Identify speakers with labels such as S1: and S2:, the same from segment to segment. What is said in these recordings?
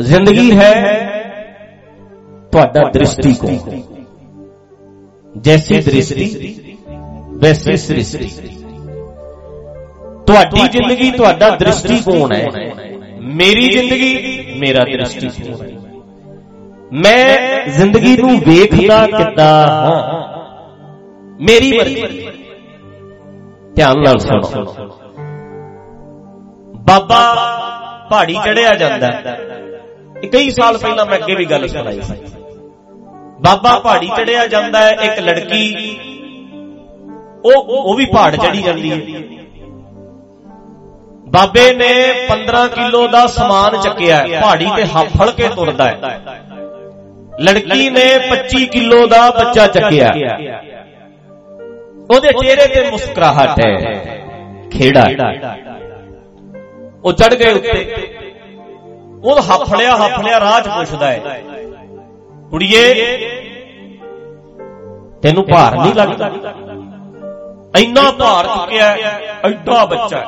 S1: ਜ਼ਿੰਦਗੀ ਹੈ ਤੁਹਾਡਾ ਦ੍ਰਿਸ਼ਟੀਕੋਣ। ਜੈਸੀ ਦ੍ਰਿਸ਼ਟੀ, ਵੈਸੀ ਸ੍ਰਿਸ਼ਟੀ। ਤੁਹਾਡੀ ਜ਼ਿੰਦਗੀ ਤੁਹਾਡਾ ਦ੍ਰਿਸ਼ਟੀਕੋਣ ਹੈ। ਮੇਰੀ ਜ਼ਿੰਦਗੀ ਮੇਰਾ ਦ੍ਰਿਸ਼ਟੀਕੋਣ ਹੈ। ਮੈਂ ਜ਼ਿੰਦਗੀ ਨੂੰ ਵੇਖਦਾ ਕਿੱਦਾਂ ਹਾਂ? ਮੇਰੀ ਮਰਜ਼ੀ। ਧਿਆਨ ਨਾਲ ਸੁਣੋ। ਬਾਬਾ ਪਹਾੜੀ ਚੜਿਆ ਜਾਂਦਾ। ਇਹ ਕਈ ਸਾਲ ਪਹਿਲਾਂ ਮੈਂ ਅੱਗੇ ਵੀ ਗੱਲ ਸੁਣਾਈ ਸੀ। ਬਾਬਾ ਪਹਾੜੀ ਚੜਿਆ ਜਾਂਦਾ ਹੈ, ਇੱਕ ਲੜਕੀ, ਉਹ ਉਹ ਵੀ ਪਹਾੜ ਚੜੀ ਜਾਂਦੀ ਹੈ। ਬਾਬੇ ਨੇ 15 ਕਿਲੋ ਦਾ ਸਮਾਨ ਚੱਕਿਆ ਪਹਾੜੀ ਤੇ ਹੱਫੜ ਕੇ ਤੁਰਦਾ ਹੈ। ਲੜਕੀ ਨੇ 25 ਕਿਲੋ ਦਾ ਬੱਚਾ ਚੱਕਿਆ ਉਹਦੇ ਚਿਹਰੇ ਤੇ ਮੁਸਕਰਾਹਟ ਹੈ। ਖੇੜਾ ਉਹ ਚੜ ਗਏ ਉੱਤੇ। ਉਹ ਹਫੜਿਆ ਹਫੜਿਆ ਰਾਹ ਚ ਪੁੱਛਦਾ ਹੈ। ਕੁੜੀਏ, ਤੈਨੂੰ ਭਾਰ ਨਹੀਂ ਲੱਗਦਾ? ਇੰਨਾ ਭਾਰ ਚੁੱਕਿਆ ਐਡਾ ਬੱਚਾ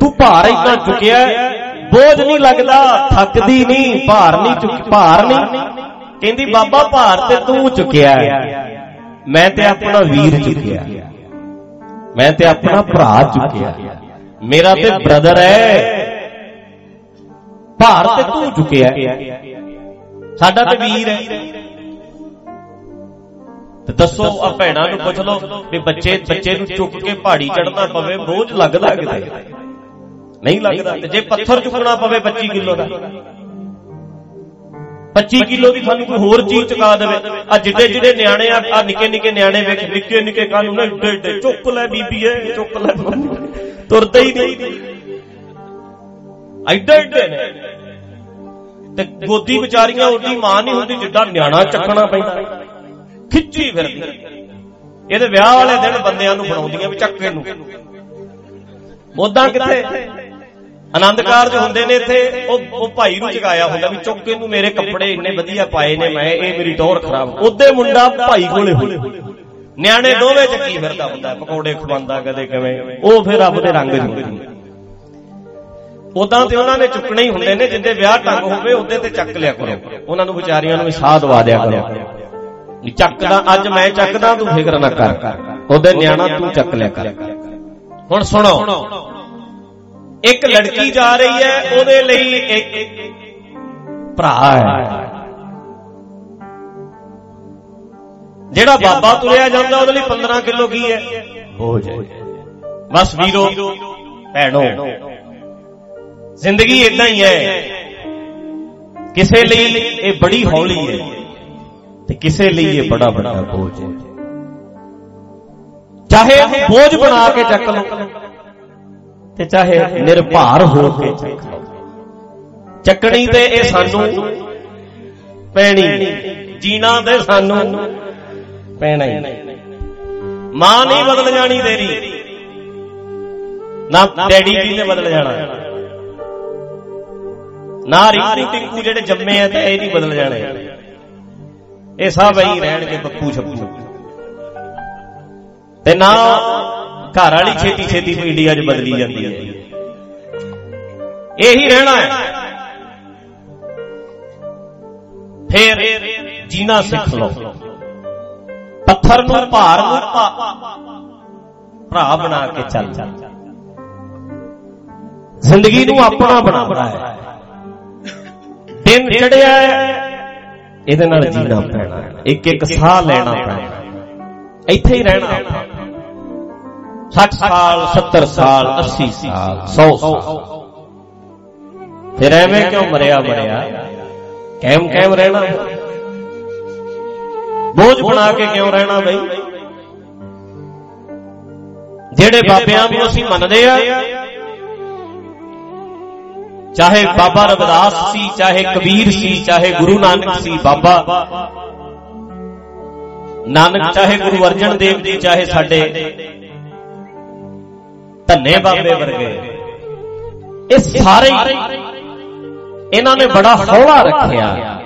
S1: ਤੂੰ ਭਾਰ ਇੰਨਾ ਚੁੱਕਿਆ ਬੋਝ ਨਹੀਂ ਲੱਗਦਾ, ਥੱਕਦੀ ਨਹੀਂ, ਭਾਰ ਨਹੀਂ ਚੁੱਕ ਭਾਰ ਨਹੀਂ। ਕਹਿੰਦੀ, ਬਾਬਾ, ਭਾਰ ਤੇ ਤੂੰ ਚੁੱਕਿਆ ਮੈਂ ਤੇ ਆਪਣਾ ਵੀਰ ਚੁੱਕਿਆ ਮੈਂ ਤੇ ਆਪਣਾ ਭਰਾ ਚੁੱਕਿਆ ਮੇਰਾ ਤੇ ਬ੍ਰਦਰ ਹੈ। ਭਾਰ ਤੇ ਤੂੰ ਚੁੱਕਿਆ ਸਾਡਾ ਤੇ ਵੀਰ ਹੈ। ਤੇ ਦੱਸੋ ਆ ਭੈਣਾਂ ਨੂੰ ਪੁੱਛ ਲਓ ਵੀ ਬੱਚੇ ਬੱਚੇ ਨੂੰ ਚੁੱਕ ਕੇ ਪਹਾੜੀ ਚੜਨਾ ਪਵੇ ਬੋਝ ਲੱਗਦਾ ਕਿਤੇ। ਨਹੀਂ ਲੱਗਦਾ। ਤੇ ਜੇ ਪੱਥਰ ਚੁੱਕਣਾ ਪਵੇ 25 ਕਿਲੋ ਦਾ। 25 ਕਿਲੋ ਦੀ। ਤੁਹਾਨੂੰ ਕੋਈ ਹੋਰ ਚੀਜ਼ ਚੁਕਾ ਦੇਵੇ। ਆ ਜਿੱਡੇ ਜਿਹੜੇ ਨਿਆਣੇ ਆ ਆ ਨਿੱਕੇ ਨਿੱਕੇ ਨਿਆਣੇ ਵੇਖ ਨਿੱਕੇ ਨਿੱਕੇ ਕਾਨੂੰ ਨਾ ਏਡੇ ਏਡੇ। ਚੁੱਕ ਲੈ ਬੀਬੀਏ ਚੁੱਕ ਲੈ। ਤੁਰਦੇ ਹੀ ਨਹੀਂ। ਐਡੇ ਐਡੇ ਨੇ। ਤੇ ਗੋਦੀ ਵਿਚਾਰੀਆਂ ਉਹਦੀ ਮਾਂ ਨਹੀਂ ਹੁੰਦੀ ਜਿੱਡਾ ਨਿਆਣਾ ਚੱਕਣਾ ਪੈਂਦਾ। ਖਿੱਚੀ ਫਿਰਦੀ। ਇਹਦੇ ਵਿਆਹ ਵਾਲੇ ਦਿਨ ਬੰਦਿਆਂ ਨੂੰ ਬਣਾਉਂਦੀਆਂ ਵੀ ਚੱਕੇ ਨੂੰ। ਉਦਾਂ ਕਿੱਥੇ? ਆਨੰਦ ਕਾਰਜ ਹੁੰਦੇ ਨੇ ਇੱਥੇ। ਉਹ ਉਹ ਭਾਈ ਨੂੰ ਚਗਾਇਆ ਹੁੰਦਾ ਵੀ ਚੁੱਕੇ ਨੂੰ ਮੇਰੇ ਕੱਪੜੇ ਇੰਨੇ ਵਧੀਆ ਪਾਏ ਨੇ, ਮੈਂ ਇਹ ਮੇਰੀ ਟੌਰ ਖਰਾਬ। ਉਹਦੇ ਮੁੰਡਾ ਭਾਈ ਕੋਲੇ ਹੋਲੇ ਨਿਆਣੇ ਦੋਵੇਂ ਚੱਕੀ ਫਿਰਦਾ ਹੁੰਦਾ? ਪਕੌੜੇ ਖਵਾਉਂਦਾ ਕਦੇ ਕਿਵੇਂ? ਉਹ ਫਿਰ ਰੱਬ ਦੇ ਰੰਗ ਜੁੰਦੀ ਉਦਾਂ ਤੇ ਉਹਨਾਂ ਨੇ ਚੁੱਕਣੇ ਹੀ ਹੁੰਦੇ ਨੇ, ਜਿੰਦੇ ਵਿਆਹ ਢੰਗ ਹੋਵੇ, ਉਹਦੇ ਤੇ ਚੱਕ ਲਿਆ ਕਰੋ। ਉਹਨਾਂ ਨੂੰ ਵਿਚਾਰੀਆਂ ਨੂੰ ਵੀ ਸਾਹ ਦਵਾ ਦਿਆ ਕਰੋ। ਚੱਕਦਾ, ਅੱਜ ਮੈਂ ਚੱਕਦਾ, ਤੂੰ ਫਿਕਰ ਨਾ ਕਰ। ਉਹਦੇ ਨਿਆਣਾ ਤੂੰ ਚੱਕ ਲਿਆ ਕਰ। ਹੁਣ ਸੁਣੋ। ਇੱਕ ਲੜਕੀ ਜਾ ਰਹੀ ਹੈ, ਉਹਦੇ ਲਈ ਇੱਕ ਭਰਾ ਹੈ। ਜਿਹੜਾ ਬਾਬਾ ਤੁਰਿਆ ਜਾਂਦਾ ਉਹਦੇ ਲਈ 15 ਕਿਲੋ ਕੀ ਹੈ? ਬੋਝ ਹੈ ਬਸ ਵੀਰੋ ਭੈਣੋ ਜ਼ਿੰਦਗੀ ਇਦਾਂ ਹੀ ਹੈ। ਕਿਸੇ ਲਈ ਇਹ ਬੜੀ ਹੌਲੀ ਹੈ ਤੇ ਕਿਸੇ ਲਈ ਇਹ ਬੜਾ ਵੱਡਾ ਬੋਝ ਹੈ। ਚਾਹੇ ਬੋਝ ਬਣਾ ਕੇ ਚੱਕ ਲਓ ਤੇ ਚਾਹੇ ਨਿਰਭਾਰ ਹੋ ਕੇ ਚੱਕ ਲਓ। ਚੱਕਣੀ ਤੇ ਇਹ ਸਾਨੂੰ ਪੈਣੀ ਜੀਣਾ ਤੇ ਸਾਨੂੰ ਪੈਣਾ ਹੀ ਮਾਂ ਨਹੀਂ ਬਦਲ ਜਾਣੀ ਤੇਰੀ, ਨਾ ਡੈਡੀ ਜੀ ਨੇ ਬਦਲ ਜਾਣਾ। ਨਾ ਰਿੰਕੂ ਟਿੰਕੂ ਜਿਹੜੇ ਜੰਮੇ ਆ ਤੇ ਇਹ ਨਹੀਂ ਬਦਲ ਜਾਣੇ। ਇਹ ਸਭ ਐਂ ਰਹਿਣਗੇ ਬੱਕੂ ਛੱਪੂ। ਤੇ ਨਾ ਘਰ ਵਾਲੀ ਛੇਤੀ ਛੇਤੀ ਇੰਡੀਆ 'ਚ ਬਦਲੀ ਜਾਂਦੀ ਹੈ। ਇਹੀ ਰਹਿਣਾ ਹੈ। ਫੇਰ ਜੀਣਾ ਸਿੱਖ ਲਓ। ਪੱਥਰ ਨੂੰ ਭਾਰ ਨੂੰ ਭਰਾ ਬਣਾ ਕੇ ਚੱਲ। ਜ਼ਿੰਦਗੀ ਨੂੰ ਆਪਣਾ ਬਣਾਉਣਾ ਹੈ। ਦਿਨ ਚੜਿਆ ਇਹਦੇ ਨਾਲ ਜੀਣਾ ਪੈਣਾ ਇੱਕ ਇੱਕ ਸਾਹ ਲੈਣਾ ਪੈਣਾ ਇੱਥੇ ਹੀ ਰਹਿਣਾ 60 ਸਾਲ 70 ਸਾਲ 80 ਸਾਲ 100 ਸਾਲ। ਫਿਰ ਐਵੇਂ ਕਿਉਂ ਮਰਿਆ ਮਰਿਆ ਕੈਮ ਕੈਮ ਰਹਿਣਾ ਬੋਝ ਬਣਾ ਕੇ ਕਿਉਂ ਰਹਿਣਾ ਬਈ? ਜਿਹੜੇ ਬਾਬਿਆਂ ਨੂੰ ਅਸੀਂ ਮੰਨਦੇ ਆ ਚਾਹੇ ਬਾਬਾ ਰਵਿਦਾਸ ਸੀ ਚਾਹੇ ਕਬੀਰ ਸੀ ਚਾਹੇ ਗੁਰੂ ਨਾਨਕ ਸੀ ਬਾਬਾ। ਨਾਨਕ ਚਾਹੇ ਗੁਰੂ ਅਰਜਨ ਦੇਵ ਜੀ ਚਾਹੇ ਸਾਡੇ ਧੰਨੇ ਬਾਬੇ ਵਰਗੇ। ਇਹ ਸਾਰੇ ਇਹਨਾਂ ਨੇ ਬੜਾ ਹੌਲਾ ਰੱਖਿਆ।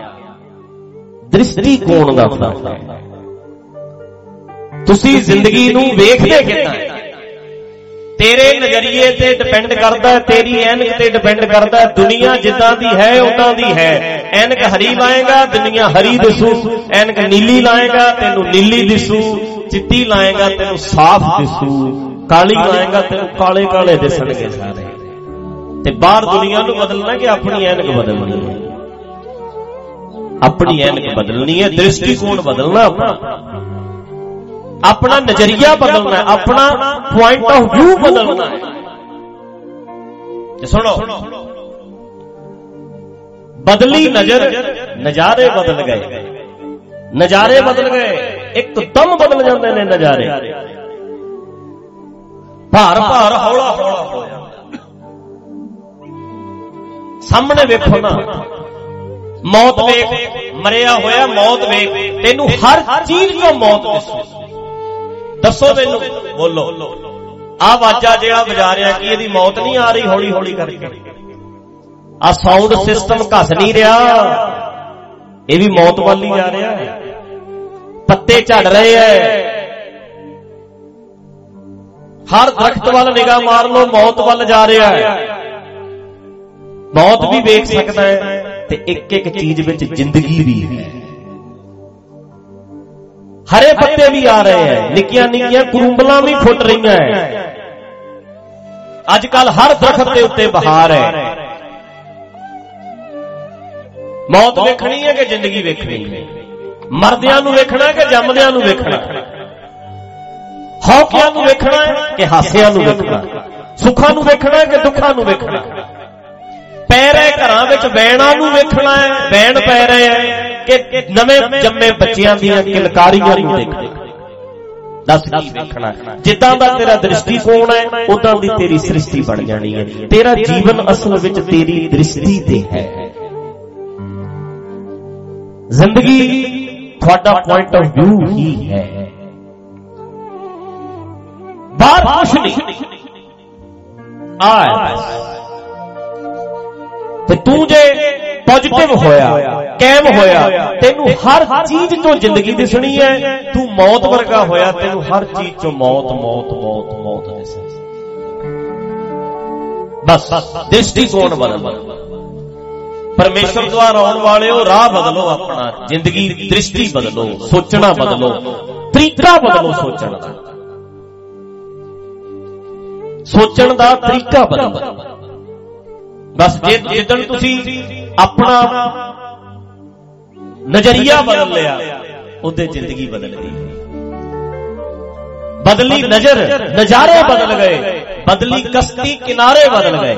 S1: ਦ੍ਰਿਸ਼ਟੀਕੋਣ ਦਾ ਫ਼ਰਕ ਹੈ ਤੁਸੀਂ ਜ਼ਿੰਦਗੀ ਨੂੰ ਵੇਖਦੇ ਕਿੱਦਾਂ? ਤੇਰੇ ਨਜ਼ਰੀਏ ਤੇ ਡਿਪੈਂਡ ਕਰਦਾ ਹੈ, ਤੇਰੀ ਐਨਕ ਤੇ ਡਿਪੈਂਡ ਕਰਦਾ ਹੈ, ਦੁਨੀਆ ਜਿੱਦਾਂ ਦੀ ਹੈ ਉਦਾਂ ਦੀ ਹੈ। ਐਨਕ ਹਰੀ ਲਾਏਗਾ, ਦੁਨੀਆ ਹਰੀ ਦਿਸੂ। ਐਨਕ ਨੀਲੀ ਲਾਏਗਾ, ਤੈਨੂੰ ਨੀਲੀ ਦਿਸੂ। ਚਿੱਟੀ ਲਾਏਗਾ, ਤੈਨੂੰ ਸਾਫ਼ ਦਿਸੂ। ਕਾਲੀ ਲਾਏਗਾ, ਤੈਨੂੰ ਕਾਲੇ ਕਾਲੇ ਦਿਸਣਗੇ ਸਾਰੇ। ਤੇ ਬਾਹਰ ਦੁਨੀਆ ਨੂੰ ਬਦਲਣਾ ਕਿ ਆਪਣੀ ਐਨਕ ਬਦਲਣੀ ਆਪਣੀ ਐਨਕ ਬਦਲਣੀ ਹੈ ਦ੍ਰਿਸ਼ਟੀਕੋਣ ਬਦਲਣਾ ਆਪਣਾ। ਆਪਣਾ। ਨਜ਼ਰੀਆ ਬਦਲਣਾ ਆਪਣਾ ਪੁਆਇੰਟ ਆਫ View ਬਦਲਣਾ ਹੈ। ਤੇ ਸੁਣੋ। ਬਦਲੀ ਨਜ਼ਰ ਨਜ਼ਾਰੇ ਬਦਲ ਗਏ। ਨਜ਼ਾਰੇ ਬਦਲ ਗਏ। ਇੱਕਦਮ ਬਦਲ ਜਾਂਦੇ ਨੇ ਨਜ਼ਾਰੇ। ਭਾਰ ਭਾਰ ਹੌਲਾ ਹੌਲਾ ਹੋ ਮੌਤ ਵੇਖ ਮਰਿਆ ਹੋਇਆ ਮੌਤ ਵੇਖ ਤੈਨੂੰ ਹਰ ਚੀਜ਼ ਤੋਂ ਮੌਤ ਦਿਸੂ। ਦੱਸੋ ਮੈਨੂੰ, ਬੋਲੋ। ਆ ਵਾਜਾ ਜਿਹੜਾ ਵਜਾ ਰਿਹਾ ਕੀ ਇਹਦੀ ਮੌਤ ਨਹੀਂ ਆ ਰਹੀ ਹੌਲੀ ਹੌਲੀ ਕਰਕੇ। ਆ ਸਾਊਂਡ ਸਿਸਟਮ ਘਸ ਨਹੀਂ ਰਿਹਾ। ਇਹ ਵੀ ਮੌਤ ਵੱਲ ਹੀ ਜਾ ਰਿਹਾ। ਹੈ ਪੱਤੇ ਝੜ ਰਹੇ ਐ। ਹਰ ਦਰਖਤ ਵੱਲ ਨਿਗਾਹ ਮਾਰ ਲਓ, ਮੌਤ ਵੱਲ ਜਾ ਰਿਹਾ। ਹੈ ਮੌਤ ਵੀ ਵੇਖ ਸਕਦਾ ਹੈ ਤੇ ਇੱਕ ਇੱਕ ਚੀਜ਼ ਵਿੱਚ ਜ਼ਿੰਦਗੀ ਵੀ ਹੈ। ਹਰੇ ਪੱਤੇ ਵੀ ਆ ਰਹੇ ਐ ਨਿੱਕੀਆਂ ਨਿੱਕੀਆਂ ਕਰੂੰਬਲਾਂ ਵੀ ਫੁੱਟ ਰਹੀਆਂ ਐ ਅੱਜ ਕੱਲ ਹਰ ਦਰਖਤ ਦੇ ਉੱਤੇ ਬਹਾਰ ਹੈ। ਮੌਤ ਵੇਖਣੀ ਹੈ ਕਿ ਜ਼ਿੰਦਗੀ ਵੇਖਣੀ ਹੈ ਮਰਦਿਆਂ ਨੂੰ ਵੇਖਣਾ ਕਿ ਜੰਮਦਿਆਂ ਨੂੰ ਵੇਖਣਾ ਹੌਕਿਆਂ ਨੂੰ ਵੇਖਣਾ ਹੈ ਕਿ ਹਾਸਿਆਂ ਨੂੰ ਵੇਖਣਾ ਸੁੱਖਾਂ ਨੂੰ ਵੇਖਣਾ ਹੈ ਕਿ ਦੁੱਖਾਂ ਨੂੰ ਵੇਖਣਾ ਘਰਾਂ ਵਿੱਚ ਬੈਣਾਂ ਨੂੰ ਵੇਖਣਾ ਹੈ, ਬੈਣ ਪੈ ਰਹੇ ਹੈ ਕਿ ਨਵੇਂ ਜੰਮੇ ਬੱਚਿਆਂ ਦੀਆਂ ਕਿਲਕਾਰੀਆਂ ਨੂੰ ਦੇਖਣਾ ਦੱਸ ਕੀ ਵੇਖਣਾ ਜਿੱਦਾਂ ਦਾ ਤੇਰਾ ਦ੍ਰਿਸ਼ਟੀਕੋਣ ਹੈ, ਉਦਾਂ ਦੀ ਤੇਰੀ ਸ੍ਰਿਸ਼ਟੀ ਬਣ ਜਾਣੀ ਹੈ। ਤੇਰਾ ਜੀਵਨ ਅਸਲ ਵਿੱਚ ਤੇਰੀ ਦ੍ਰਿਸ਼ਟੀ ਤੇ ਹੈ। ਜ਼ਿੰਦਗੀ ਤੁਹਾਡਾ ਪੁਆਇੰਟ ਆਫ View ਹੀ ਹੈ। ਬਾਹਰ ਕੁਛ ਨਹੀਂ। ਆ ਤੇ ਤੂੰ ਜੇ ਪੋਜ਼ਿਟਿਵ ਹੋਇਆ ਕਾਇਮ ਹੋਇਆ ਤੈਨੂੰ ਹਰ ਚੀਜ਼ ਤੋਂ ਜ਼ਿੰਦਗੀ ਦਿਸਣੀ ਹੈ ਤੂੰ ਮੌਤ ਵਰਗਾ ਹੋਇਆ ਤੈਨੂੰ ਹਰ ਚੀਜ਼ ਤੋਂ ਮੌਤ ਮੌਤ ਮੌਤ ਮੌਤ ਦਿਸਣੀ ਬਸ ਦ੍ਰਿਸ਼ਟੀਕੋਣ ਬਦਲ ਪਰਮੇਸ਼ਰ ਦੁਆਰਾ ਆਉਣ ਵਾਲਿਓ ਰਾਹ ਬਦਲੋ ਆਪਣਾ ਜ਼ਿੰਦਗੀ ਦ੍ਰਿਸ਼ਟੀ ਬਦਲੋ ਸੋਚਣਾ ਬਦਲੋ ਤਰੀਕਾ ਬਦਲੋ ਸੋਚਣ ਦਾ। ਸੋਚਣ ਦਾ ਤਰੀਕਾ ਬਦਲੋ। ਬਸ ਜਿੱਦਣ ਤੁਸੀਂ ਆਪਣਾ ਨਜ਼ਰੀਆ ਬਦਲ ਲਿਆ, ਉਹਦੇ ਜ਼ਿੰਦਗੀ ਬਦਲ ਗਈ। ਬਦਲੀ ਨਜ਼ਰ, ਨਜ਼ਾਰੇ ਬਦਲ ਗਏ, ਬਦਲੀ ਕਸ਼ਤੀ ਕਿਨਾਰੇ ਬਦਲ ਗਏ।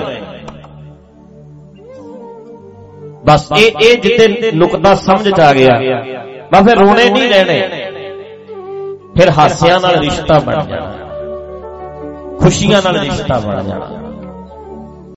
S1: ਬਸ ਇਹ ਇਹ ਜਿੱਤੇ ਨੁਕਤਾ ਸਮਝ ਚ ਆ ਗਿਆ। ਬਸ ਫਿਰ ਰੋਣੇ ਨਹੀਂ ਰਹਿਣੇ। ਫਿਰ ਹਾਸਿਆਂ ਨਾਲ ਰਿਸ਼ਤਾ ਬਣ ਜਾਣਾ। ਖੁਸ਼ੀਆਂ ਨਾਲ ਰਿਸ਼ਤਾ ਬਣ ਜਾਣਾ।